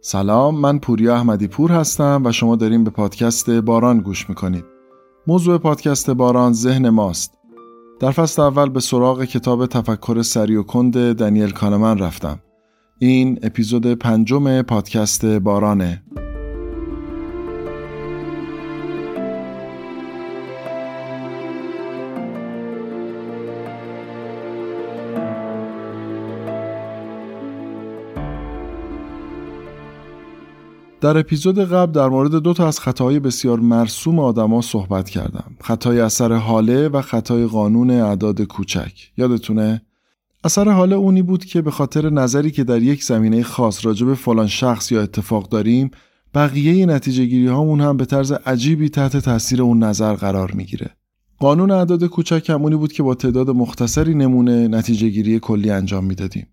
سلام من پوریا احمدی پور هستم و شما داریم به پادکست باران گوش می‌کنید. موضوع پادکست باران ذهن ماست. در فصل اول به سراغ کتاب تفکر سری و کند دنیل کانمن رفتم. این اپیزود پنجم پادکست بارانه در اپیزود قبل در مورد دو تا از خطاهای بسیار مرسوم آدما صحبت کردم. خطای اثر حاله و خطای قانون اعداد کوچک. یادتونه؟ اثر حاله اونی بود که به خاطر نظری که در یک زمینه خاص راجع به فلان شخص یا اتفاق داریم بقیه نتیجه گیری هامون هم به طرز عجیبی تحت تاثیر اون نظر قرار می‌گیره. قانون اعداد کوچک همونی بود که با تعداد مختصری نمونه نتیجه گیری کلی انجام می‌دادیم.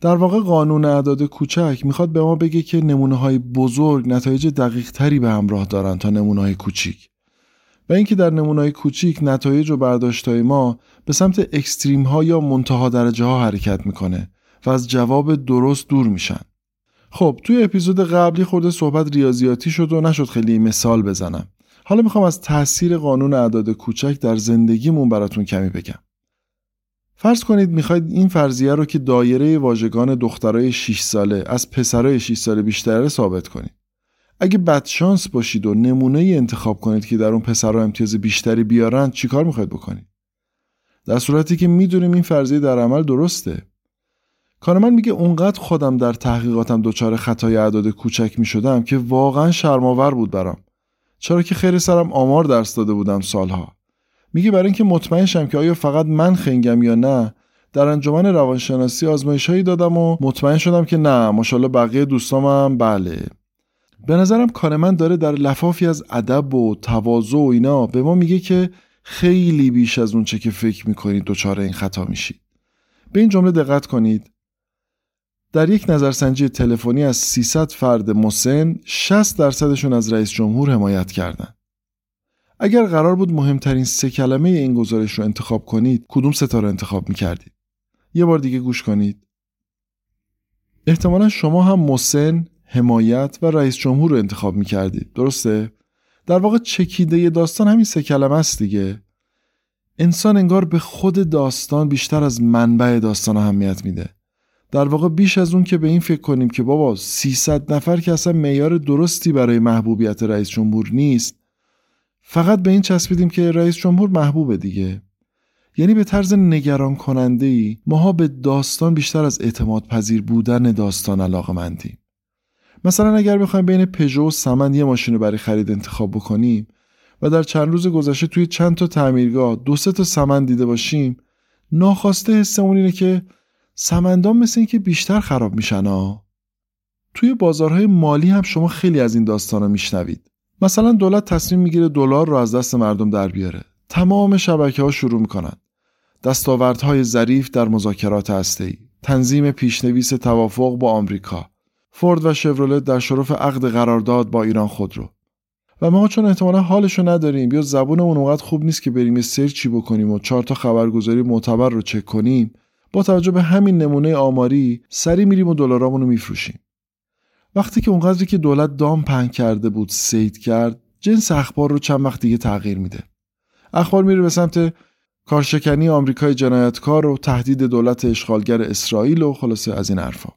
در واقع قانون اعداد کوچک می‌خواد به ما بگه که نمونه های بزرگ نتایج دقیق تری به همراه دارن تا نمونه های کوچیک و اینکه در نمونه های کوچیک نتایج و برداشت های ما به سمت اکستریم ها یا منتها درجه ها حرکت می‌کنه و از جواب درست دور میشن. خب توی اپیزود قبلی خورده صحبت ریاضیاتی شد و نشد خیلی مثال بزنم. حالا می‌خوام از تاثیر قانون اعداد کوچک در زندگیمون براتون کمی بگم. فرض کنید می‌خواید این فرضیه رو که دایره واژگان دخترای 6 ساله از پسرای 6 ساله بیشتره ثابت کنید. اگه بدشانس باشید و نمونه ای انتخاب کنید که در اون پسرها امتیاز بیشتری بیارن چیکار می‌خواید بکنید؟ در صورتی که می‌دونیم این فرضیه در عمل درسته. کارمن میگه اونقدر خودم در تحقیقاتم دچار خطای اعداد کوچک می‌شدم که واقعا شرماور بود برام. چرا که خیر سرم آمار درس داده بودم سالها. میگه برای اینکه مطمئن شم که آیا فقط من خنگم یا نه در انجمن روانشناسی آزمایش هایی دادم و مطمئن شدم که نه ماشاءالله بقیه دوستامم بله به نظرم کار من داره در لفافی از ادب و تواضع و اینا. به ما میگه که خیلی بیش از اون چه که فکر می‌کنید دچار این خطا میشید. به این جمله دقت کنید. در یک نظرسنجی تلفنی از 300 فرد مسن 60 درصدشون از رئیس جمهور حمایت کردند. اگر قرار بود مهمترین سه کلمه این گزارش رو انتخاب کنید کدوم ستا رو انتخاب می‌کردید؟ یه بار دیگه گوش کنید. احتمالا شما هم مسن حمایت و رئیس جمهور رو انتخاب می‌کردید درسته؟ در واقع چکیده داستان همین سه کلمه است دیگه. انسان انگار به خود داستان بیشتر از منبع داستان اهمیت میده. در واقع بیش از اون که به این فکر کنیم که بابا 300 نفر که اصلا معیار درستی برای محبوبیت رئیس جمهور نیست فقط به این چسبیدیم که رئیس جمهور محبوبه دیگه. یعنی به طرز نگران کننده ای ماها به داستان بیشتر از اعتماد پذیر بودن داستان علاقه مندیم. مثلا اگر بخوایم بین پژو و سمن یه ماشین رو برای خرید انتخاب بکنیم و در چند روز گذشته توی چند تا تعمیرگاه دو سه تا سمن دیده باشیم ناخواسته حسمون اینه که سمندان مثل این که بیشتر خراب میشن ها. توی بازارهای مالی هم شما خیلی از این داستان رو میشنوید. مثلا دولت تصمیم می‌گیره دلار رو از دست مردم در بیاره تمام شبکه ها شروع می‌کنن دستاوردهای ظریف در مذاکرات هسته‌ای تنظیم پیشنویس توافق با آمریکا فورد و شورولت در شرف عقد قرارداد با ایران خودرو و ما چون احتمالا حالشو نداریم یا زبونمون اونقدر خوب نیست که بریم سرچی بکنیم و چهار تا خبرگزاری معتبر رو چک کنیم با توجه به همین نمونه آماری سری میریم و دلارامون رو میفروشیم. وقتی که اونقدری که دولت دام پهن کرده بود سید کرد جنس اخبار رو چند وقت دیگه تغییر میده. اخبار میره به سمت کارشکنی آمریکای جنایتکار و تهدید دولت اشغالگر اسرائیل و خلاصه از این حرفا.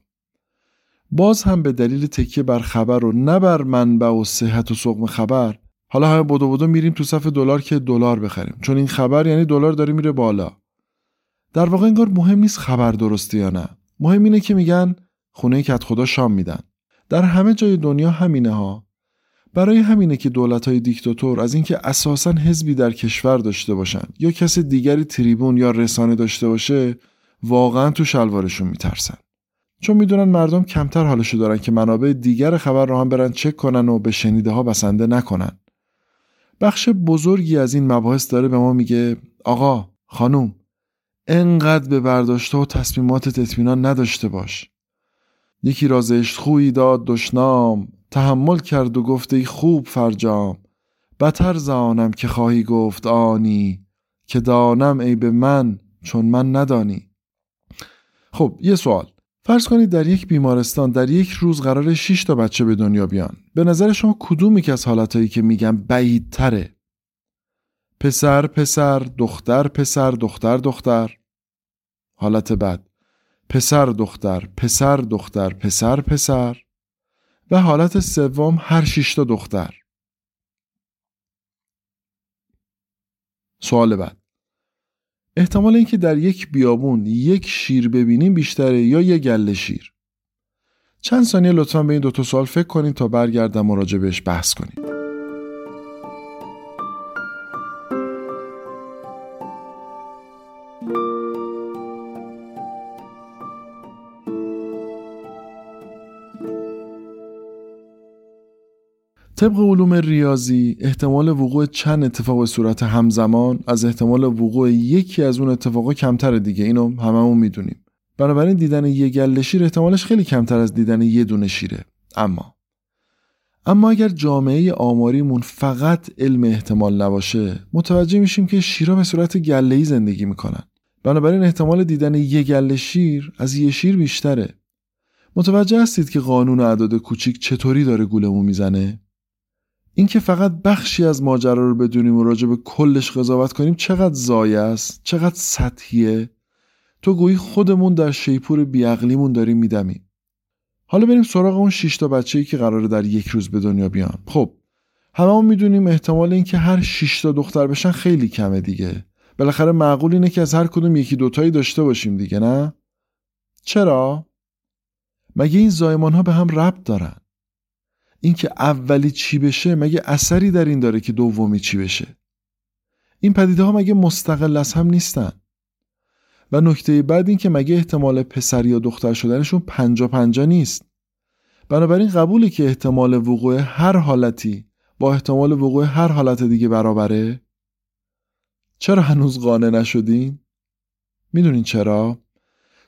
باز هم به دلیل تکیه بر خبر و نه بر منبع و صحت و سقم خبر حالا همه بدو بدو میریم تو صف دلار که دلار بخریم. چون این خبر یعنی دلار داره میره بالا. در واقع انگار مهم نیست خبر درسته یا نه. مهم اینه که میگن خونه کت خدا شام میدن. در همه جای دنیا همینه ها. برای همینه که دولت های دیکتاتور از اینکه اساسا حزبی در کشور داشته باشن یا کس دیگری تریبون یا رسانه داشته باشه واقعا تو شلوارشون میترسن. چون می‌دونن مردم کمتر حالشو دارن که منابع دیگر خبر رو هم برن چک کنن و به شنیده ها بسنده نکنن. بخش بزرگی از این مباحث داره به ما میگه آقا خانوم انقدر به برداشته و تصمیماتت اطمینان نداشته باش. یکی را زشت خویی داد دشنام تحمل کرد و گفته خوب فرجام بتر زانم که خواهی گفت آنی که دانم ای به من چون من ندانی. خب یه سوال. فرض کنید در یک بیمارستان در یک روز قرار 6 تا بچه به دنیا بیان. به نظر شما کدومی که از حالتهایی که میگم بعیدتره؟ پسر پسر دختر پسر دختر دختر. حالت بعد پسر دختر پسر دختر پسر پسر. و حالت سوم هر شش تا دختر. سوال بعد. احتمال اینکه در یک بیابون یک شیر ببینیم بیشتره یا یک گله شیر. چند ثانیه لطفا به این دو تا سوال فکر کنید تا برگردم و راجع بهش بحث کنیم. طبق علوم ریاضی احتمال وقوع چند اتفاق به صورت همزمان از احتمال وقوع یکی از اون اتفاقا کمتر دیگه. اینو هممون می‌دونیم. بنابراین دیدن یه گله شیر احتمالش خیلی کمتر از دیدن یه دونه شیره. اما اما اگر جامعه آماریمون فقط علم احتمال نباشه متوجه میشیم که شیرها به صورت گله زندگی می‌کنن. بنابراین احتمال دیدن یه گله شیر از یه شیر بیشتره. متوجه هستید که قانون اعداد کوچیک چطوری داره گولمون می‌زنه؟ اینکه فقط بخشی از ماجرا رو بدونیم و راجع به کلش قضاوت کنیم چقدر زایه است چقدر سطحیه؟ تو گویی خودمون در شیپور بیعقلیمون داریم میدمیم. حالا بریم سراغ اون 6 تا بچه‌ای که قراره در یک روز به دنیا بیان. خب هممون می‌دونیم احتمال اینکه هر 6 تا دختر بشن خیلی کمه دیگه. بالاخره معقول اینه که از هر کدوم یکی دوتایی داشته باشیم دیگه نه؟ چرا؟ مگه این زایمان ها به هم ربط دارن؟ اینکه اولی چی بشه مگه اثری در این داره که دومی چی بشه؟ این پدیده ها مگه مستقل از هم نیستن؟ و نکته بعد این که مگه احتمال پسر یا دختر شدنشون پنجا پنجا نیست؟ بنابراین قبولی که احتمال وقوع هر حالتی با احتمال وقوع هر حالت دیگه برابره؟ چرا هنوز قانع نشدین؟ می‌دونین چرا؟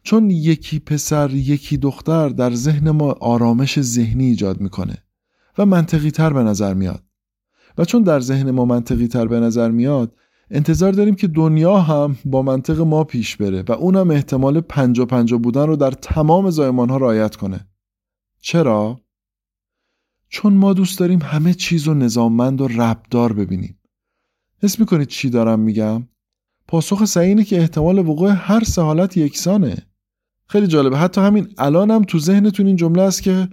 چون یکی پسر یکی دختر در ذهن ما آرامش ذهنی ایجاد می‌کنه. و منطقی تر به نظر میاد. و چون در ذهن ما منطقی تر به نظر میاد انتظار داریم که دنیا هم با منطق ما پیش بره و اونم احتمال پنجا پنجا بودن رو در تمام زایمان ها رعایت کنه. چرا؟ چون ما دوست داریم همه چیز رو نظاممند و ربدار ببینیم. حس می‌کنید چی دارم میگم؟ پاسخ صحیح اینه که احتمال وقوع هر سه حالت یکسانه. خیلی جالبه. حتی همین الانم هم تو ذهنتون این جمله است که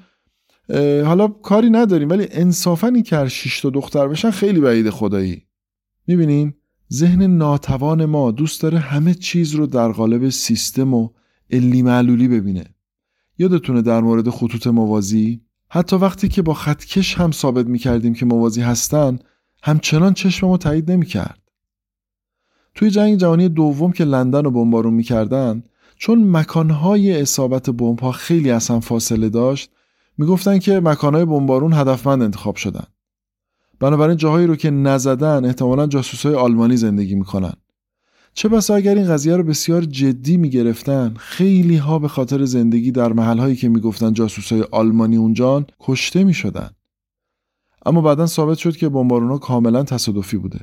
حالا کاری نداریم ولی انصافا این که هر شیش تا دختر بشن خیلی بعید خدایی. می‌بینین؟ ذهن ناتوان ما دوست داره همه چیز رو در قالب سیستم و علی معلولی ببینه. یادتونه در مورد خطوط موازی؟ حتی وقتی که با خطکش هم ثابت می‌کردیم که موازی هستن همچنان چشم ما تایید نمی‌کرد. توی جنگ جهانی دوم که لندن رو بمبارون می‌کردن چون مکانهای اصابت بمبها خیلی از هم فاصله داشت می‌گفتن که مکانهای بمبارون هدفمند انتخاب شدن. بنابراین جاهایی رو که نزدن احتمالا جاسوسای آلمانی زندگی می‌کنن. چه بسا اگر این قضیه رو بسیار جدی می‌گرفتن خیلی ها به خاطر زندگی در محل که می‌گفتن جاسوسای آلمانی اونجان کشته می‌شدن. اما بعدا ثابت شد که بمبارون ها کاملا تصادفی بوده.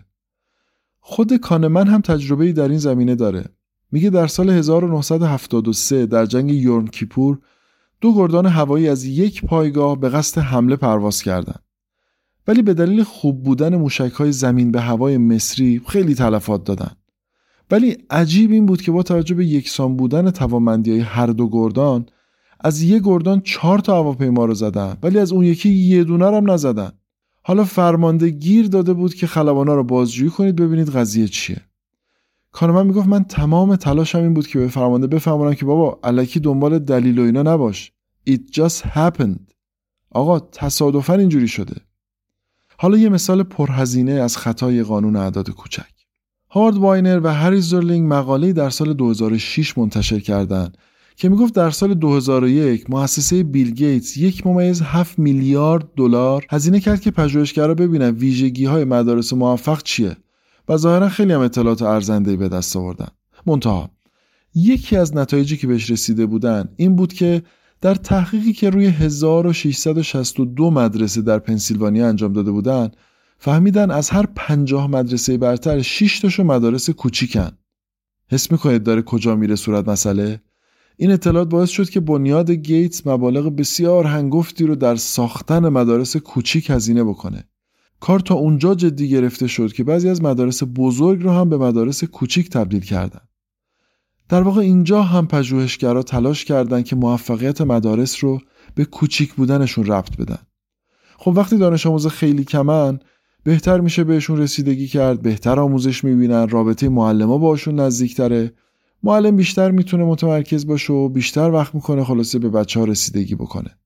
خود کانمن هم تجربه در این زمینه داره. میگه در سال 1973 در جنگ یورن کیپور دو گردان هوایی از یک پایگاه به قصد حمله پرواز کردند. ولی به دلیل خوب بودن موشک های زمین به هوای مصری خیلی تلفات دادن. ولی عجیب این بود که با توجه به یکسان بودن توانمندی های هر دو گردان از یک گردان چهار تا هواپیما رو زدن ولی از اون یکی یه دونه هم نزدن. حالا فرمانده گیر داده بود که خلبانا رو بازجویی کنید ببینید قضیه چیه. کانمان می‌گفت من تمام تلاشم این بود که به فرمانده بفهمونم که بابا علکی دنبال دلیل و اینا نباش. It just happened. آقا تصادفا اینجوری شده. حالا یه مثال پرهزینه از خطای قانون اعداد کوچک. هارد واینر و هری زرلینگ مقاله در سال 2006 منتشر کردند که می‌گفت در سال 2001 مؤسسه بیل گیتس یک ممیز 7 میلیارد دلار هزینه کرد که پژوهشگرا ببینن ویژگی های مدارس موفق چیه. و ظاهرا خیلی هم اطلاعات ارزنده به دست آوردن. منتها یکی از نتایجی که بهش رسیده بودن این بود که در تحقیقی که روی 1662 مدرسه در پنسیلوانیا انجام داده بودند فهمیدن از هر پنجاه مدرسه برتر 6 تاشو مدارس کوچیکن. حس می‌کنید داره کجا میره صورت مسئله؟ این اطلاعات باعث شد که بنیاد گیتس مبالغ بسیار هنگفتی رو در ساختن مدارس کوچیک هزینه بکنه. کار تا اونجا جدی گرفته شد که بعضی از مدارس بزرگ رو هم به مدارس کوچیک تبدیل کردن. در واقع اینجا هم پژوهشگرا تلاش کردند که موفقیت مدارس رو به کوچیک بودنشون ربط بدن. خب وقتی دانش آموز خیلی کمن بهتر میشه بهشون رسیدگی کرد بهتر آموزش می‌بینن رابطه معلما باشون نزدیکتره. معلم بیشتر می‌تونه متمرکز باشه و بیشتر وقت می‌کنه خلاصه به بچه ها رسیدگی بکنه.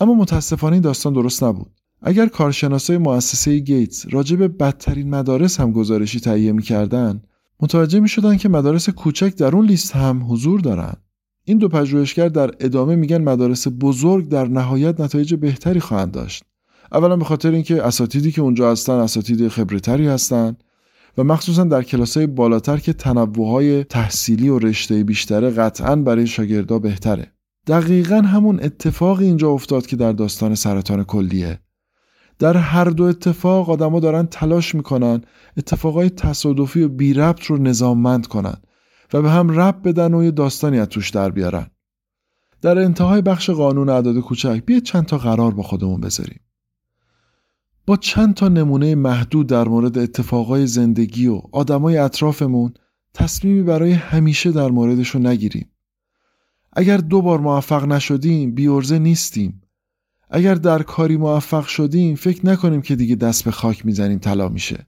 اما متاسفانه این داستان درست نبود. اگر کارشناسای مؤسسه گیتس راجع به بدترین مدارس هم گزارشی تهیه می‌کردن متوجه می‌شدن که مدارس کوچک در اون لیست هم حضور دارن. این دو پژوهشگر در ادامه میگن مدارس بزرگ در نهایت نتایج بهتری خواهند داشت. اولا به خاطر اینکه اساتیدی که اونجا هستن اساتید خبرتری هستن و مخصوصا در کلاسای بالاتر که تنوعهای تحصیلی و رشته بیشتره قطعا برای شاگردا بهتره. دقیقا همون اتفاق اینجا افتاد که در داستان سرطان کلیه. در هر دو اتفاق آدما دارن تلاش می‌کنن اتفاقای تصادفی و بی ربط رو نظاممند کنن و به هم رب بدن و یه داستانی از توش در بیارن. در انتهای بخش قانون اعداد کوچک بیا چند تا قرار با خودمون بذاریم. با چند تا نمونه محدود در مورد اتفاقای زندگی و آدمای اطرافمون تصمیمی برای همیشه در موردش رو نگیریم. اگر دو بار موفق نشدیم بیورزه نیستیم. اگر در کاری موفق شدیم فکر نکنیم که دیگه دست به خاک می‌زنیم طلا میشه.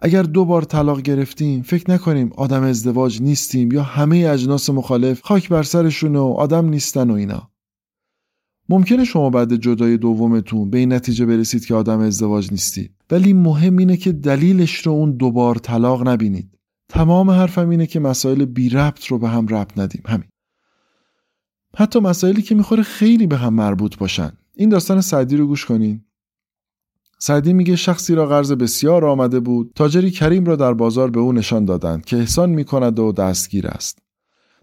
اگر دو بار طلاق گرفتیم فکر نکنیم آدم ازدواج نیستیم یا همه اجناس مخالف خاک بر سرشون و آدم نیستن و اینا. ممکنه شما بعد جدای دومتون به این نتیجه برسید که آدم ازدواج نیستید. ولی مهم اینه که دلیلش رو اون دوبار طلاق نبینید. تمام حرفم اینه که مسائل بی ربط رو به هم ربط ندیم. همین. حتی مسائلی که می‌خوره خیلی به هم مربوط باشن. این داستان سعدی رو گوش کنین. سعدی میگه شخصی را قرض بسیار آمده بود. تاجری کریم را در بازار به او نشان دادند که احسان می‌کند و دستگیر است.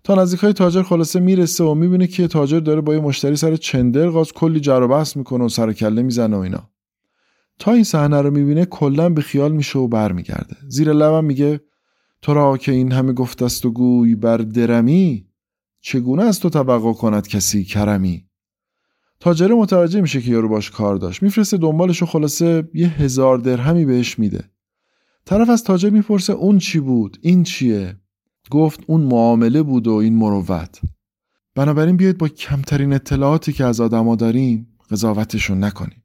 تا نزدیک های تاجر خلاصه می‌رسه و می‌بینه که تاجر داره با یه مشتری سر چندر غاز کلی جر و بحث می‌کنه و سر کله می‌زنه و اینا. تا این صحنه رو می‌بینه کلا به خیال میشه و برمیگرده. زیر لبم میگه تو را که این همه گفت است و گوی بر درمی چگونه از تو توقع کند کسی کرمی؟ تاجر متوجه میشه که یارو باش کار داشت. میفرسته دنبالش و خلاصه یه هزار درهمی بهش میده. طرف از تاجر می‌پرسه اون چی بود؟ این چیه؟ گفت اون معامله بود و این مروت. بنابراین بیاید با کمترین اطلاعاتی که از آدما داریم قضاوتشون نکنیم.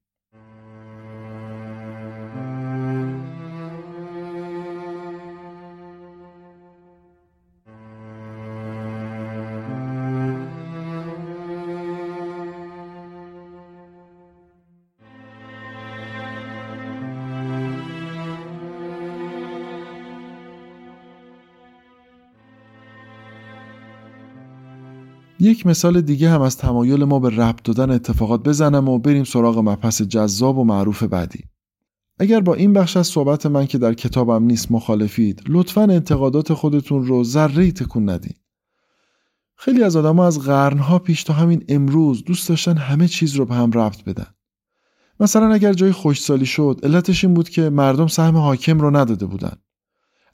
یک مثال دیگه هم از تمایل ما به ربط دادن اتفاقات بزنم و بریم سراغ مبحث جذاب و معروف بعدی. اگر با این بخش از صحبت من که در کتابم نیست مخالفید لطفا انتقادات خودتون رو ذره تکون ندین. خیلی از آدما از قرنها پیش تا همین امروز دوست داشتن همه چیز رو به هم ربط بدن. مثلا اگر جای خوشسالی شد علتش این بود که مردم سهم حاکم رو نداده بودن.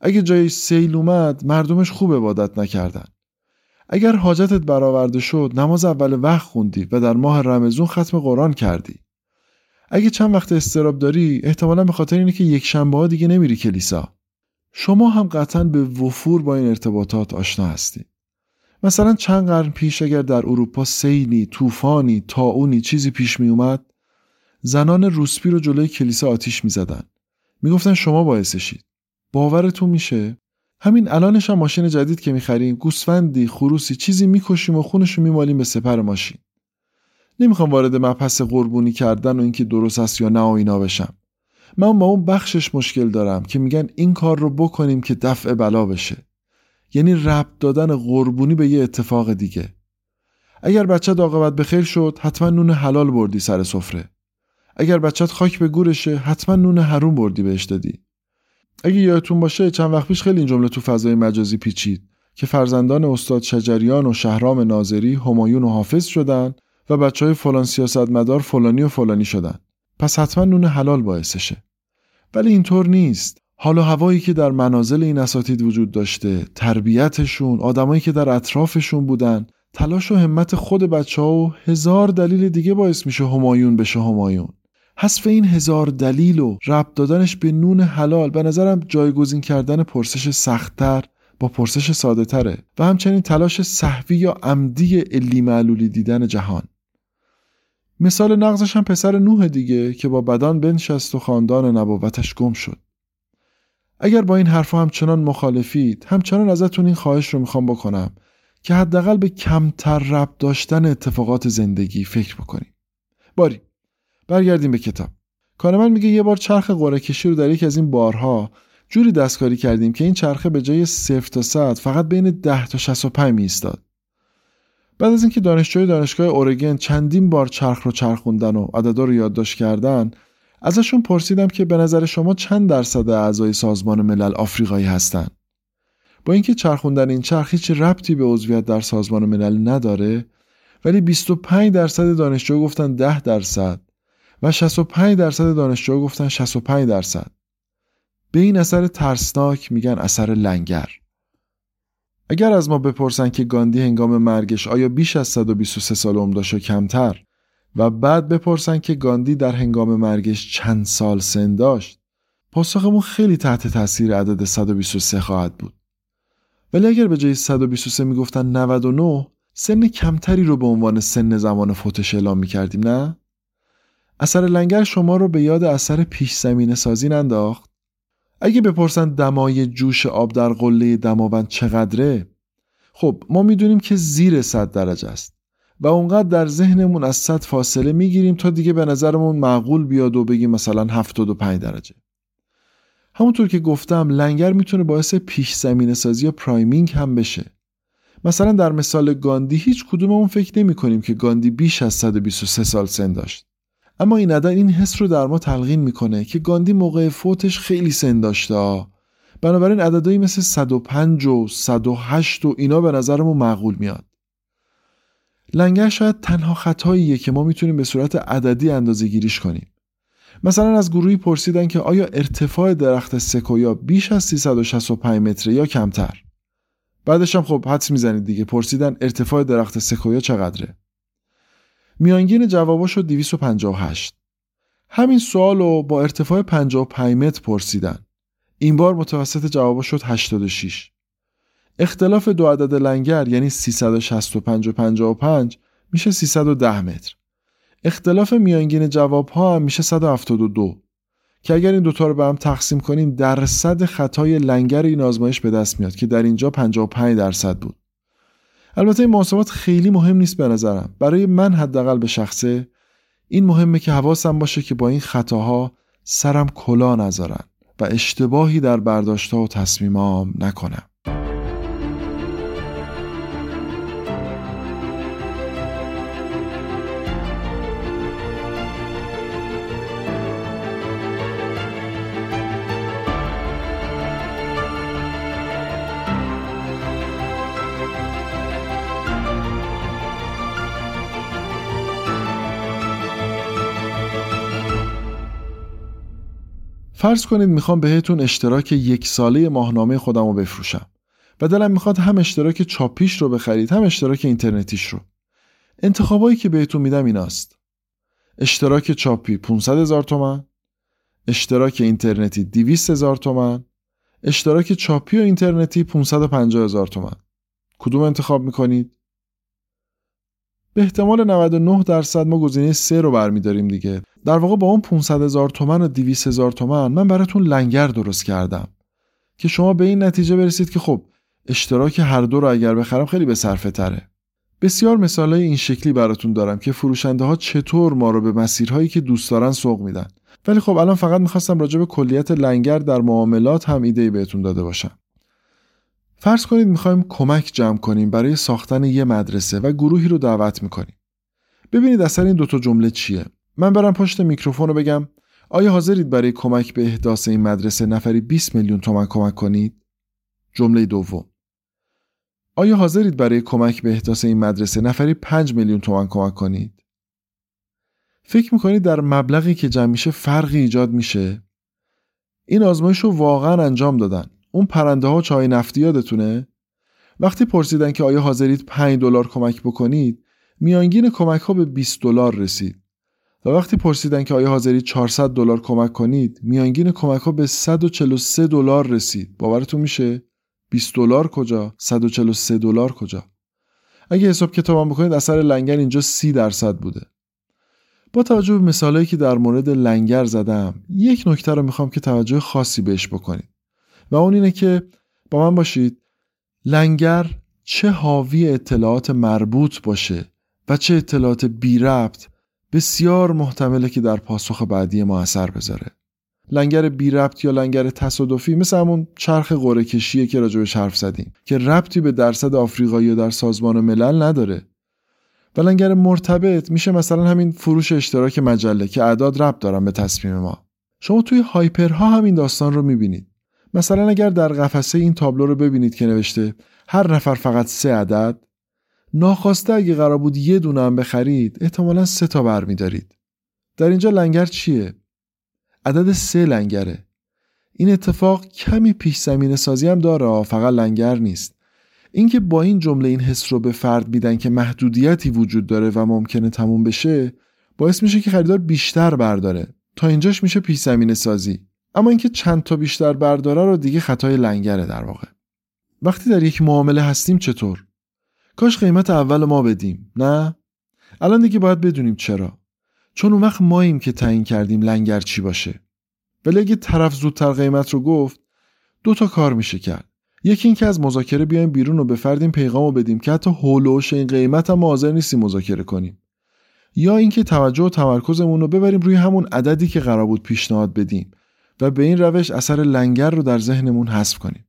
اگه جای سیل اومد مردمش خوب عبادت نکردن. اگر حاجتت برآورده شد نماز اول وقت خوندی و در ماه رمزون ختم قرآن کردی اگه چند وقت استراب داری احتمالا به خاطر اینه که یک شنبه ها دیگه نمیری کلیسا شما هم قطعا به وفور با این ارتباطات آشنا هستی مثلا چند قرن پیش اگر در اروپا سیلی، طوفانی، تاونی چیزی پیش می اومد زنان روسپی رو جلوی کلیسا آتیش می زدن. می گفتن شما باعثشید. باورتون میشه؟ همین الانش هم ماشین جدید که می‌خریم گوسفندی خروسی چیزی می‌کشیم و خونشو میمالیم به سپر ماشین. نمی‌خوام وارد مبحث قربونی کردن و اینکه درست است یا نه و اینا بشم. من با اون بخشش مشکل دارم که میگن این کار رو بکنیم که دفع بلا بشه. یعنی ربط دادن قربونی به یه اتفاق دیگه. اگر بچه عاقبت به خیر شد حتما نون حلال بردی سر سفره. اگر بچت خاک به گورشه حتما نون حروم بردی بهش دادی. اگه یادتون باشه چند وقت پیش خیلی این جمله تو فضای مجازی پیچید که فرزندان استاد شجریان و شهرام ناظری همایون و حافظ شدن و بچه های فلان سیاستمدار فلانی و فلانی شدن. پس حتما نون حلال باعثشه. ولی اینطور نیست. حال و هوایی که در منازل این اساتید وجود داشته تربیتشون آدمایی که در اطرافشون بودن تلاش و همت خود بچه ها و هزار دلیل دیگه باعث میشه همایون بشه همایون. حذف این هزار دلیل و ربط دادنش به نون حلال به نظرم جایگزین کردن پرسش سختتر با پرسش ساده تره و همچنین تلاش صحوی یا عمدی علی معلولی دیدن جهان. مثال نقضش هم پسر نوح دیگه که با بدان بنشست و خاندان نبوتش گم شد. اگر با این حرفها همچنان مخالفید همچنان ازتون این خواهش رو می‌خوام بکنم که حداقل به کمتر ربط داشتن اتفاقات زندگی فکر بکنیم باری. برگردیم به کتاب. کارمن میگه یه بار چرخ قرعه کشی رو در یکی از این بارها جوری دستکاری کردیم که این چرخه به جای 0 تا 100 فقط بین 10 تا 65 می ایستاد. بعد از اینکه دانشجوی دانشگاه اورگن چندین بار چرخ رو چرخوندن و عددا رو یادداشت کردن ازشون پرسیدم که به نظر شما چند درصد اعضای سازمان ملل آفریقایی هستند با اینکه چرخوندن این چرخ هیچ ربطی به عضویت در سازمان ملل نداره ولی 25 درصد دانشجو گفتن 10 درصد. و 65 درصد دانشجو گفتن 65 درصد. به این اثر ترسناک میگن اثر لنگر. اگر از ما بپرسن که گاندی هنگام مرگش آیا بیش از 123 سال عمر داشت کمتر؟ و بعد بپرسن که گاندی در هنگام مرگش چند سال سن داشت؟ پاسخمون خیلی تحت تاثیر عدد 123 خواهد بود. ولی اگر به جای 123 می‌گفتن 99 سن کمتری رو به عنوان سن زمان فوتش اعلام می‌کردیم نه؟ اثر لنگر شما رو به یاد اثر پیش زمینه سازی ننداخت؟ اگه بپرسن دمای جوش آب در قله دماوند چقدره خب ما می‌دونیم که زیر 100 درجه است و اونقدر در ذهنمون از 100 فاصله می‌گیریم تا دیگه به نظرمون معقول بیاد و بگیم مثلا 75 درجه. همونطور که گفتم لنگر می‌تونه باعث پیش زمینه سازی یا پرایمینگ هم بشه. مثلا در مثال گاندی هیچ کدوممون فکر نمی کنیم که گاندی بیش از 123 سال سن داشت. اما این عدد این حس رو در ما تلقین می‌کنه که گاندی موقع فوتش خیلی سن داشته بنابراین عددهایی مثل 105 و 108 و اینا به نظرمون معقول میاد. لنگر شاید تنها خطاییه که ما می‌تونیم به صورت عددی اندازه گیریش کنیم. مثلا از گروهی پرسیدن که آیا ارتفاع درخت سکویا بیش از 365 متره یا کمتر؟ بعدش هم خب حدس می‌زنید دیگه پرسیدن ارتفاع درخت سکویا چقدره؟ میانگین جوابا شد 258 همین سوال رو با ارتفاع 55 متر پرسیدن. این بار متوسط جوابا شد 86 اختلاف دو عدد لنگر یعنی 365 و 55 میشه 310 متر. اختلاف میانگین جواب ها هم میشه 172 که اگر این دوتا رو به هم تقسیم کنیم درصد خطای لنگر این آزمایش به دست میاد که در اینجا 55 درصد بود. البته این محاسبات خیلی مهم نیست به نظرم. برای من حداقل به شخصه این مهمه که حواسم باشه که با این خطاها سرم کلا نذارن و اشتباهی در برداشتها و تصمیمام نکنم. فرض کنید می‌خوام بهتون اشتراک یک ساله ماهنامه خودم رو بفروشم و دلم می‌خواد هم اشتراک چاپیش رو بخرید هم اشتراک اینترنتیش رو. انتخابایی که بهتون میدم ایناست. اشتراک چاپی 500 هزار تومن اشتراک اینترنتی 200 هزار تومن اشتراک چاپی و اینترنتی 550 هزار تومن. کدوم انتخاب می‌کنید؟ به احتمال 99 درصد ما گزینه 3 رو برمیداریم دیگه. در واقع با اون 500 هزار تومن و 200 هزار تومن من براتون لنگر درست کردم که شما به این نتیجه برسید که خب اشتراک هر دو رو اگر بخرم خیلی به صرفه تره. بسیار مثالای این شکلی براتون دارم که فروشنده ها چطور ما رو به مسیرهایی که دوست دارن سوق میدن. ولی خب الان فقط می‌خواستم راجع به کلیت لنگر در معاملات هم ایده بهتون داده باشم. فرض کنید می‌خوایم کمک جمع کنیم برای ساختن یه مدرسه و گروهی رو دعوت می‌کنیم. ببینید اثر این دوتا جمله چیه. من برم پشت میکروفون رو بگم آیا حاضرید برای کمک به احداث این مدرسه نفری 20 میلیون تومن کمک کنید؟ جمله دوم آیا حاضرید برای کمک به احداث این مدرسه نفری 5 میلیون تومن کمک کنید؟ فکر می‌کنید در مبلغی که جمع میشه فرقی ایجاد میشه؟ این آزمایش رو واقعا انجام دادن. اون پرنده ها چای نفتی یادتونه؟ وقتی پرسیدن که آیا حاضرید 5 دلار کمک بکنید، میانگین کمک ها به 20 دلار رسید. و وقتی پرسیدن که آیا حاضرید 400 دلار کمک کنید، میانگین کمک ها به 143 دلار رسید. باورتون میشه؟ 20 دلار کجا 143 دلار کجا اگه حساب کتابم بکنید اثر لنگر اینجا 30 درصد بوده با توجه به مثالهایی که در مورد لنگر زدم یک نکته رو می‌خوام که توجه خاصی بهش بکنید و اون اینه که با من باشید لنگر چه حاوی اطلاعات مربوط باشه و چه اطلاعات بی ربط بسیار محتمله که در پاسخ بعدی ما اثر بذاره. لنگر بی ربط یا لنگر تصادفی مثل همون چرخ قره کشیه که راجبش حرف زدیم که ربطی به درصد آفریقایی در سازمان ملل نداره. و لنگر مرتبط میشه مثلا همین فروش اشتراک مجله که اعداد ربط دارن به تصمیم ما. شما توی هایپرها همین داستان رو می‌بینید. مثلا اگر در قفسه این تابلو رو ببینید که نوشته هر نفر فقط سه عدد ناخواسته اگه قرار بود یه دونه هم بخرید احتمالا سه تا برمیدارید در اینجا لنگر چیه؟ عدد سه لنگره. این اتفاق کمی پیش زمین سازی هم داره فقط لنگر نیست. اینکه با این جمله این حس رو به فرد میدن که محدودیتی وجود داره و ممکنه تموم بشه باعث میشه که خریدار بیشتر برداره. تا اینجاش میشه پیش زمین سازی. اما اینکه چند تا بیشتر برداره رو دیگه خطای لنگره در واقع. وقتی در یک معامله هستیم چطور؟ کاش قیمت اول ما بدیم نه؟ الان دیگه باید بدونیم چرا. چون اون وقت ماییم که تعیین کردیم لنگر چی باشه. ولی اگه طرف زودتر قیمت رو گفت دو تا کار میشه کرد. یکی اینکه از مذاکره بیایم بیرون و به فردیم پیغام بدیم که حتی هولوش این قیمت هم حاضر نیستیم مذاکره کنیم. یا اینکه توجه و تمرکزمون رو ببریم روی همون عددی که قرار بود پیشنهاد بدیم و به این روش اثر لنگر رو در ذهنمون حذف کنیم.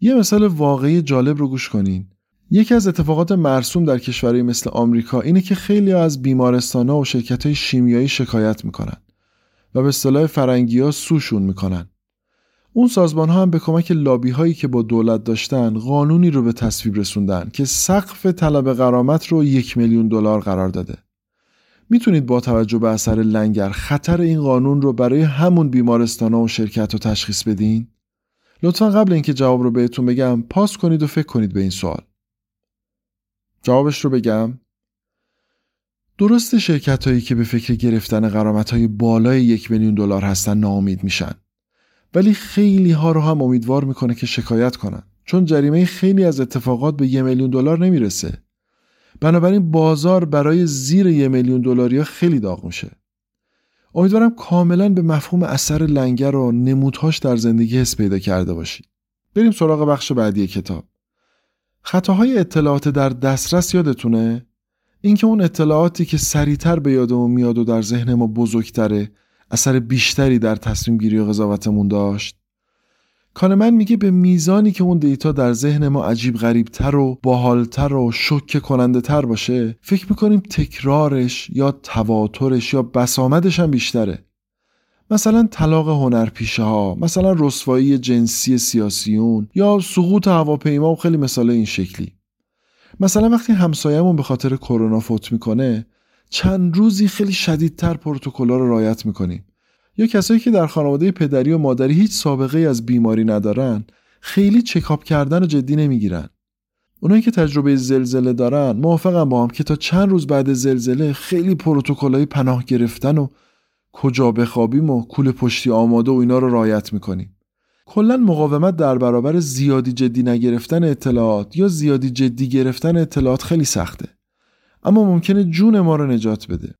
یه مثال واقعی جالب رو گوش کنین. یکی از اتفاقات مرسوم در کشورهای مثل آمریکا اینه که خیلی از بیمارستان و شرکت های شیمیایی شکایت می‌کنن و به اصطلاح فرنگی ها سوشون می‌کنن. اون سازمان ها هم به کمک لابی هایی که با دولت داشتن قانونی رو به تصویب رسوندن که سقف طلب قرامت رو یک میلیون دلار قرار داده. می‌تونید با توجه به اثر لنگر خطر این قانون رو برای همون بیمارستان ها و شرکت رو تشخیص بدین؟ لطفا قبل اینکه جواب رو بهتون بگم پاس کنید و فکر کنید به این سوال. جوابش رو بگم. درست شرکت هایی که به فکر گرفتن قرامت های بالای یک میلیون دلار هستن ناامید میشن. ولی خیلی ها رو هم امیدوار می‌کنه که شکایت کنن. چون جریمه خیلی از اتفاقات به یک میلیون دلار نمی‌رسه. بنابراین بازار برای زیر یک میلیون دلاری خیلی داغ میشه امیدوارم کاملا به مفهوم اثر لنگر و نمودهاش در زندگی حس پیدا کرده باشید بریم سراغ بخش بعدی کتاب. خطاهای اطلاعات در دسترس یادتونه؟ اینکه اون اطلاعاتی که سریعتر به یادمون میاد و در ذهن ما بزرگتره اثر بیشتری در تصمیم گیری و قضاوتمون داشت؟ کانمن میگه به میزانی که اون دیتا در ذهن ما عجیب غریبتر و باحالتر و شک کننده تر باشه فکر می‌کنیم تکرارش یا تواترش یا بسامدش هم بیشتره. مثلا طلاق هنرپیشه ها مثلا رسوایی جنسی سیاسیون یا سقوط هواپیما و خیلی مثال این شکلی. مثلا وقتی همسایه‌مون به خاطر کرونا فوت می‌کنه چند روزی خیلی شدیدتر پروتکل‌ها رو رعایت می‌کنیم. یا کسایی که در خانواده پدری و مادری هیچ سابقه از بیماری ندارن خیلی چکاپ کردن و جدی نمی‌گیرن. اونایی که تجربه زلزله دارن موافقم با هم که تا چند روز بعد زلزله خیلی پروتکل‌های پناه گرفتن و کجا بخوابیم و کول پشتی آماده و اینا رو رایت می‌کنیم. کلا مقاومت در برابر زیادی جدی نگرفتن اطلاعات یا زیادی جدی گرفتن اطلاعات خیلی سخته. اما ممکنه جون ما رو نجات بده.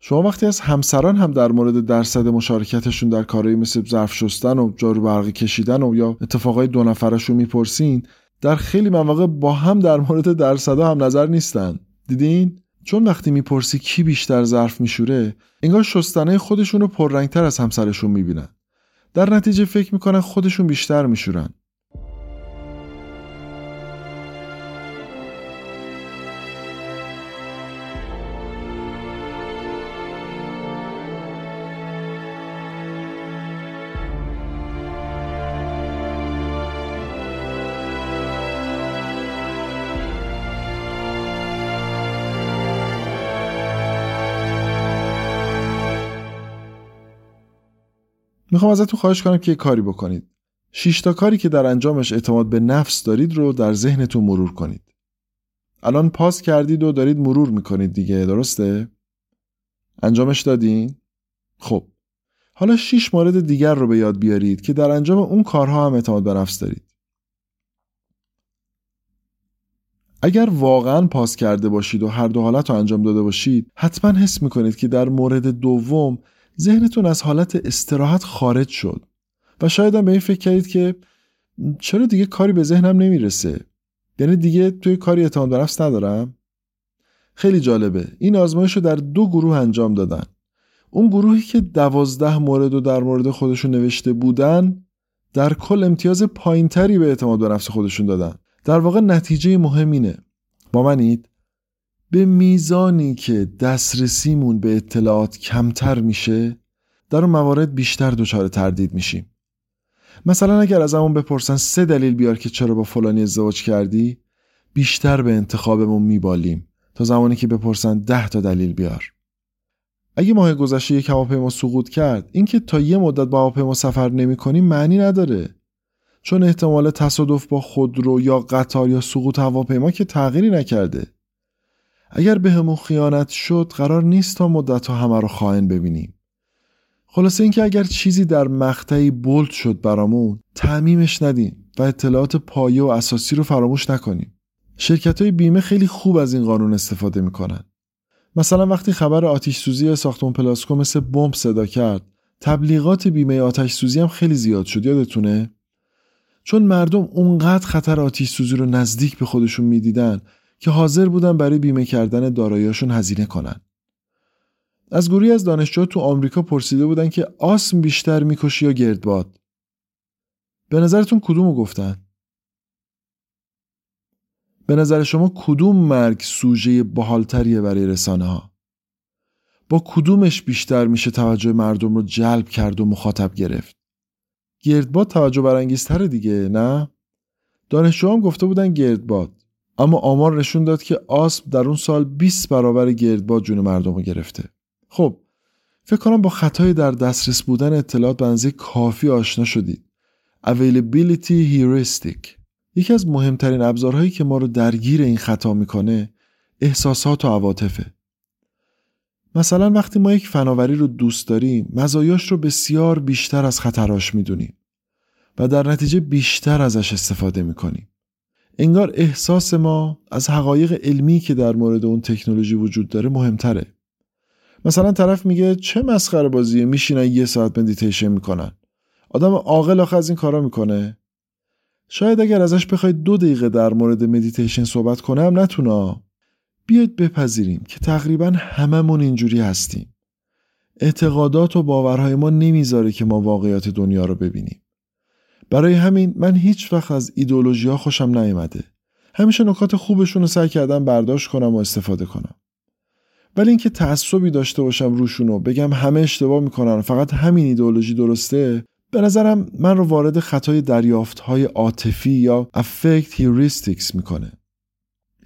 شما وقتی از همسران هم در مورد درصد مشارکتشون در کارهایی مثل ظرف شستن و جارو برقی کشیدن و یا اتفاقای دو نفرشون می‌پرسین در خیلی مواقع با هم در مورد درصدها هم نظر نیستن. دیدین؟ چون وقتی می‌پرسی کی بیشتر ظرف میشوره انگار شستنه خودشون رو پررنگتر از همسرشون می‌بینن. در نتیجه فکر می‌کنن خودشون بیشتر میشورن. می‌خوام ازتون خواهش کنم که یه کاری بکنید 6 تا کاری که در انجامش اعتماد به نفس دارید رو در ذهنتون مرور کنید الان پاس کردید و دارید مرور می‌کنید دیگه درسته؟ انجامش دادین؟ خب حالا 6 مورد دیگر رو به یاد بیارید که در انجام اون کارها هم اعتماد به نفس دارید اگر واقعا پاس کرده باشید و هر دو حالت رو انجام داده باشید حتما حس می‌کنید که در مورد دوم ذهنتون از حالت استراحت خارج شد و شاید هم به این فکر کردید که چرا دیگه کاری به ذهنم نمی‌رسه؟ یعنی دیگه توی کاری اعتماد به نفس ندارم؟ خیلی جالبه. این آزمایش رو در دو گروه انجام دادن. اون گروهی که دوازده مورد و در مورد خودشون نوشته بودن در کل امتیاز پایینتری به اعتماد به نفس خودشون دادن. در واقع نتیجه مهم اینه. با منید به میزانی که دسترسیمون به اطلاعات کمتر میشه در اون موارد بیشتر دچار تردید میشیم. مثلا اگر از همون بپرسن سه دلیل بیار که چرا با فلانی ازدواج کردی بیشتر به انتخابمون میبالیم تا زمانی که بپرسن ده تا دلیل بیار. اگه ماه گذشته یک هواپیما سقوط کرد اینکه تا یه مدت با هواپیما سفر نمی معنی نداره. چون احتمال تصادف با خودرو یا قطار یا سقوط هواپیما که تغییری نکرده. اگر به همون خیانت شد قرار نیست تا مدت ها همه رو خائن ببینیم. خلاصه اینکه اگر چیزی در مقطعی بولد شد برامون تعمیمش ندیم و اطلاعات پایه و اساسی رو فراموش نکنیم. شرکت های بیمه خیلی خوب از این قانون استفاده می‌کنن. مثلا وقتی خبر آتیش سوزی ساختمون پلاسکو مثل بمب صدا کرد تبلیغات بیمه آتش سوزی هم خیلی زیاد شد یادتونه؟ چون مردم اونقدر خطر آتیش سوزی رو نزدیک به خودشون می‌دیدن که حاضر بودن برای بیمه کردن داراییاشون هزینه کنن. از گروهی از دانشجوها تو آمریکا پرسیده بودن که آسم بیشتر می‌کشی یا گردباد. به نظرتون کدومو گفتن؟ به نظر شما کدوم مرگ سوژه باحالتریه برای رسانه ها؟ با کدومش بیشتر میشه توجه مردم رو جلب کرد و مخاطب گرفت؟ گردباد توجه برانگیزتره دیگه نه دانشجو هم گفته بودن گردباد اما آمار نشون داد که آسم در اون سال 20 برابر گردباد جون مردم رو گرفته. خب فکر کنم با خطای در دسترس بودن اطلاعات به کافی آشنا شدید. Availability heuristic. یکی از مهمترین ابزارهایی که ما رو درگیر این خطا می‌کنه احساسات و عواطفه. مثلا وقتی ما یک فناوری رو دوست داریم مزایاش رو بسیار بیشتر از خطراش می‌دونیم و در نتیجه بیشتر ازش استفاده می‌کنیم. انگار احساس ما از حقایق علمی که در مورد اون تکنولوژی وجود داره مهمتره مثلا طرف میگه چه مسخره بازیه میشینن یه ساعت مدیتیشن می‌کنن آدم عاقل آخه از این کارا می‌کنه شاید اگر ازش بخواید دو دقیقه در مورد مدیتیشن صحبت کنه هم نتونه بیاید بپذیریم که تقریبا هممون اینجوری هستیم. اعتقادات و باورهای ما نمی‌ذاره که ما واقعیات دنیا رو ببینیم. برای همین من هیچ وقت از ایدولوژی ها خوشم نیامده. همیشه نکات خوبشون رو سعی کردم برداشت کنم و استفاده کنم. ولی اینکه تعصبی داشته باشم روشون و بگم همه اشتباه می‌کنن فقط همین ایدولوژی درسته به نظرم من رو وارد خطای دریافت های عاطفی یا affect heuristics می‌کنه.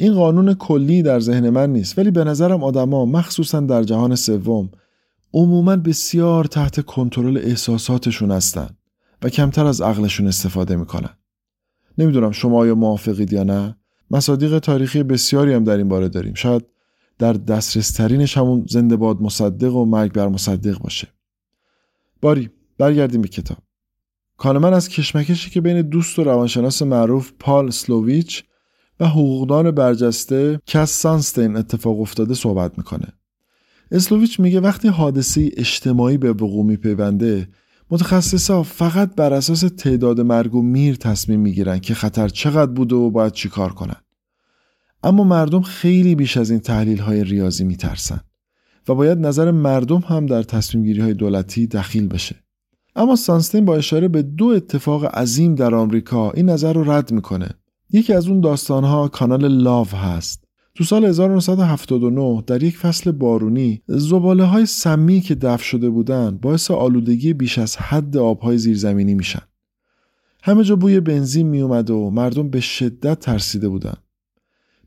این قانون کلی در ذهن من نیست ولی به نظرم آدما مخصوصا در جهان سوم عموما بسیار تحت کنترل احساساتشون هستن و کمتر از عقلشون استفاده می‌کنن. نمی‌دونم شما آیا موافقید یا نه. مصادیق تاریخی بسیاری هم در این باره داریم. شاید در دسترسترینش همون زنده باد مصدق و مرگ بر مصدق باشه. باری برگردیم به کتاب. کانمن از کشمکشی که بین دوست و روانشناس معروف پال سلوویچ و حقوقدان برجسته کس سانستین اتفاق افتاده صحبت می‌کنه. اسلوویچ میگه وقتی حادثه اجتماعی به وقوع میپیونده متخصصا فقط بر اساس تعداد مرگ و میر تصمیم می‌گیرن که خطر چقدر بوده و باید چیکار کنن. اما مردم خیلی بیش از این تحلیل های ریاضی میترسن و باید نظر مردم هم در تصمیم گیری های دولتی دخیل بشه. اما سانستین با اشاره به دو اتفاق عظیم در آمریکا این نظر رو رد می‌کنه یکی از اون داستانها کانال لاو هست تو سال 1979 در یک فصل بارونی زباله های سمی که دفع شده بودن باعث آلودگی بیش از حد آبهای زیرزمینی میشن. همه جا بوی بنزین میومد و مردم به شدت ترسیده بودن.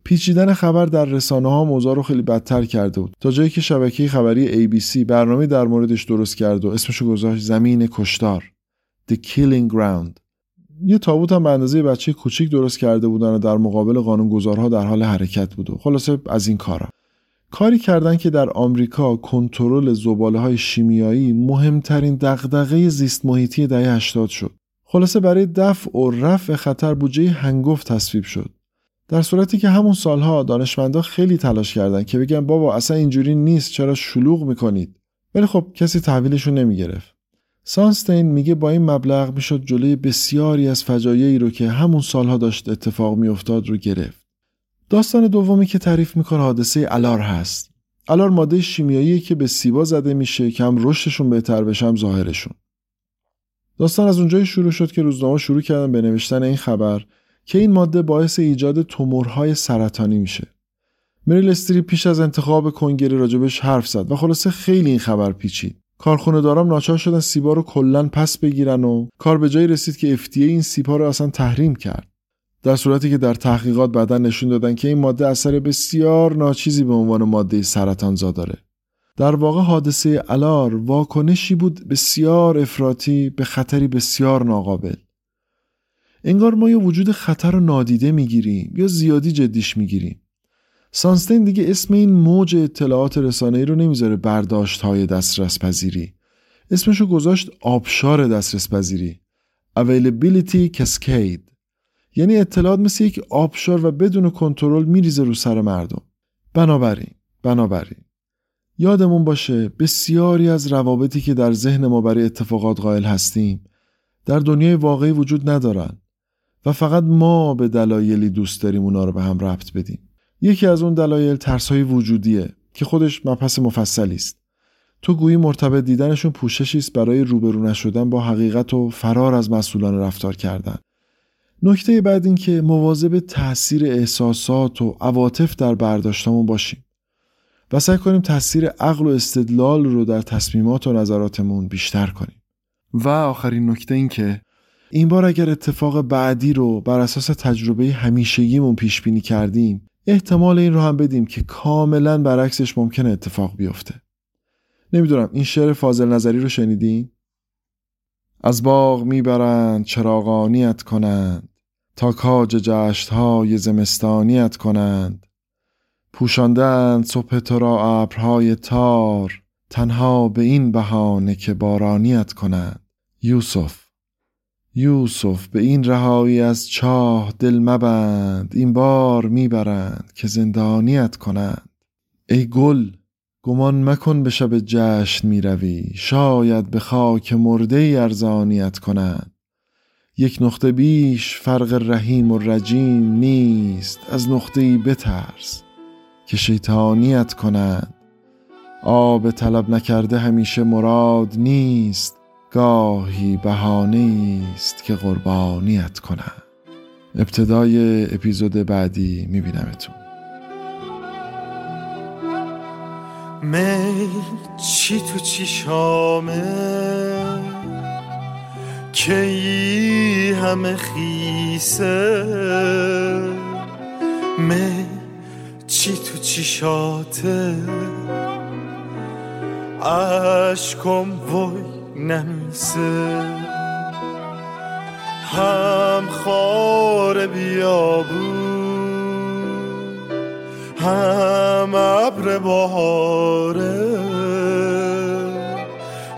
پیچیدن خبر در رسانه ها موضوع رو خیلی بدتر کرده بود تا جایی که شبکه خبری ABC برنامه در موردش درست کرد و اسمشو گذاشت زمین کشتار The Killing Ground یه تابوت هم به اندازه بچه کوچیک درست کرده بودن و در مقابل قانونگذارها در حال حرکت بود و خلاصه از این کارا. کاری کردن که در آمریکا کنترل زباله های شیمیایی مهمترین دغدغه زیست محیطی دهه 80 شد. خلاصه برای دفع و رفع خطر بودجه هنگفت تصویب شد. در صورتی که همون سالها دانشمندا خیلی تلاش کردند که بگن بابا اصلا اینجوری نیست چرا شلوغ می‌کنید؟ ولی خب کسی تحویلشون نمی‌گرفت. سانستین میگه با این مبلغ می‌شد جلوی بسیاری از فجایعی رو که همون سالها داشت اتفاق میافتاد رو گرفت داستان دومی که تعریف می‌کنه حادثه الار هست الار ماده شیمیایی که به سیبا زده میشه که هم رشدشون بهتر بشه هم ظاهرشون داستان از اونجایی شروع شد که روزنامه شروع کردن به نوشتن این خبر که این ماده باعث ایجاد تومورهای سرطانی میشه. مریل استری پیش از انتخاب کنگره راجبش حرف زد و خلاصه خیلی این خبر پیچید. کارخونه دارم ناچار شدن سیبا رو کلا پس بگیرن و کار به جایی رسید که FDA این سیبا رو اصلا تحریم کرد. در صورتی که در تحقیقات بعدا نشون دادن که این ماده اثر بسیار ناچیزی به عنوان ماده سرطانزا داره. در واقع حادثه الار واکنشی بود بسیار افراطی به خطری بسیار ناقابل. انگار ما یه وجود خطر رو نادیده می‌گیریم یا زیادی جدیش می‌گیریم سانستین دیگه اسم این موج اطلاعات رسانه‌ای رو نمی‌ذاره برداشت های دسترس پذیری اسمشو گذاشت آبشار دسترس پذیری Availability Cascade. یعنی اطلاعات مثل یک آبشار و بدون کنترل میریزه رو سر مردم. بنابراین بنابراین یادمون باشه بسیاری از روابطی که در ذهن ما برای اتفاقات قائل هستیم در دنیای واقعی وجود ندارن و فقط ما به دلایلی دوست داریم اونا رو به هم ربط بدیم. یکی از اون دلایل ترسهای وجودیه که خودش مبحث مفصلی است. تو گویی مرتبط دیدنشون پوششی است برای روبرو نشدن با حقیقت و فرار از مسئولان رفتار کردن. نکته بعد این که مواظب تاثیر احساسات و عواطف در برداشتمون باشیم و سعی کنیم تاثیر عقل و استدلال رو در تصمیمات و نظراتمون بیشتر کنیم. و آخرین نکته این که این بار اگر اتفاق بعدی رو بر اساس تجربه همیشگیمون پیش بینی کردیم احتمال این رو هم بدیم که کاملا برعکسش ممکنه اتفاق بیفته. نمی‌دونم این شعر فاضل نظری رو شنیدین؟ از باغ می‌برند چراغانیت کنند. تا کاج جشت های زمستانیت کنند. پوشاندند صبح تو را ابرهای تار. تنها به این بهانه که بارانیت کنند. یوسف یوسف به این رهایی از چاه دل مبند این بار می‌برند که زندانیت کنند. ای گل گمان مکن به شب جشن می‌روی شاید به خاک مرده ارزانیت کنند. یک نقطه بیش فرق رحیم و رجیم نیست از نقطه بترس که شیطانیت کنند. آب طلب نکرده همیشه مراد نیست گاهی بهانه است که قربانیت کنم. ابتدای اپیزود بعدی میبینمتون. میل چی تو چی شامه که ای همه خیسه؟ میل چی تو چی شاته عشقم وای نمیسه. هم خار بیابون هم ابر بهاره.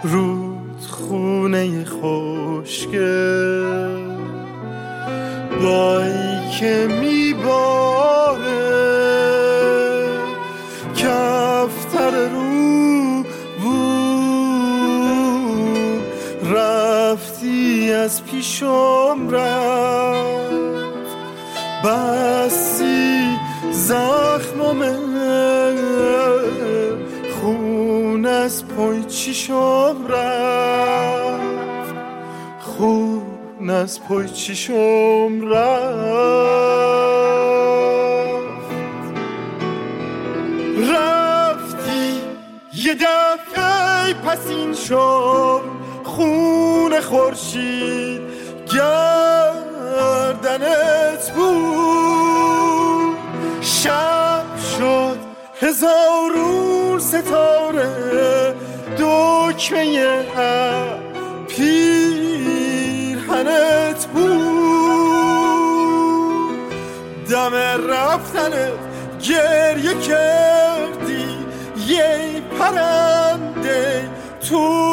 رود خونه خشکه. پیشم رفت. بسی زخمم خون از پای چیشم رفت؟ خون از پای چیشم رفت؟ رفتی یه دفعه پس این شد خون خورشید گردنت بود. هزارون ستاره دکمه پیرهنت بود. دم رفتنت گریه کردی یه پرنده تو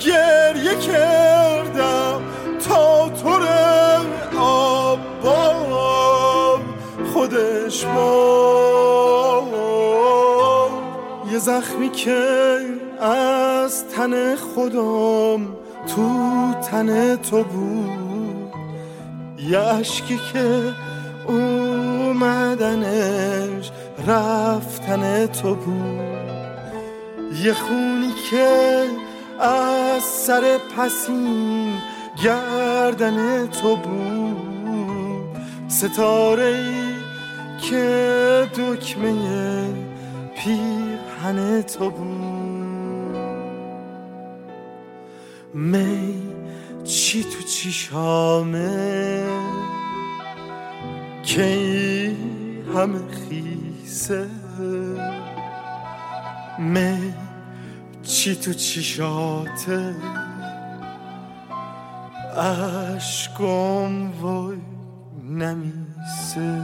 گریه کردم تا تو آبام خودش ما یه زخمی که از تن خودم تو تن تو بود. یه عشقی که اومدنش رفتن تو بود. یه خونی که از سر پسین گردن تو بود. ستاره ای که دکمه پیرهن تو بود. می چی تو چیشامه؟ کی همه خیسه؟ می چی تو چیشاته؟ عشقم وای نمیسه.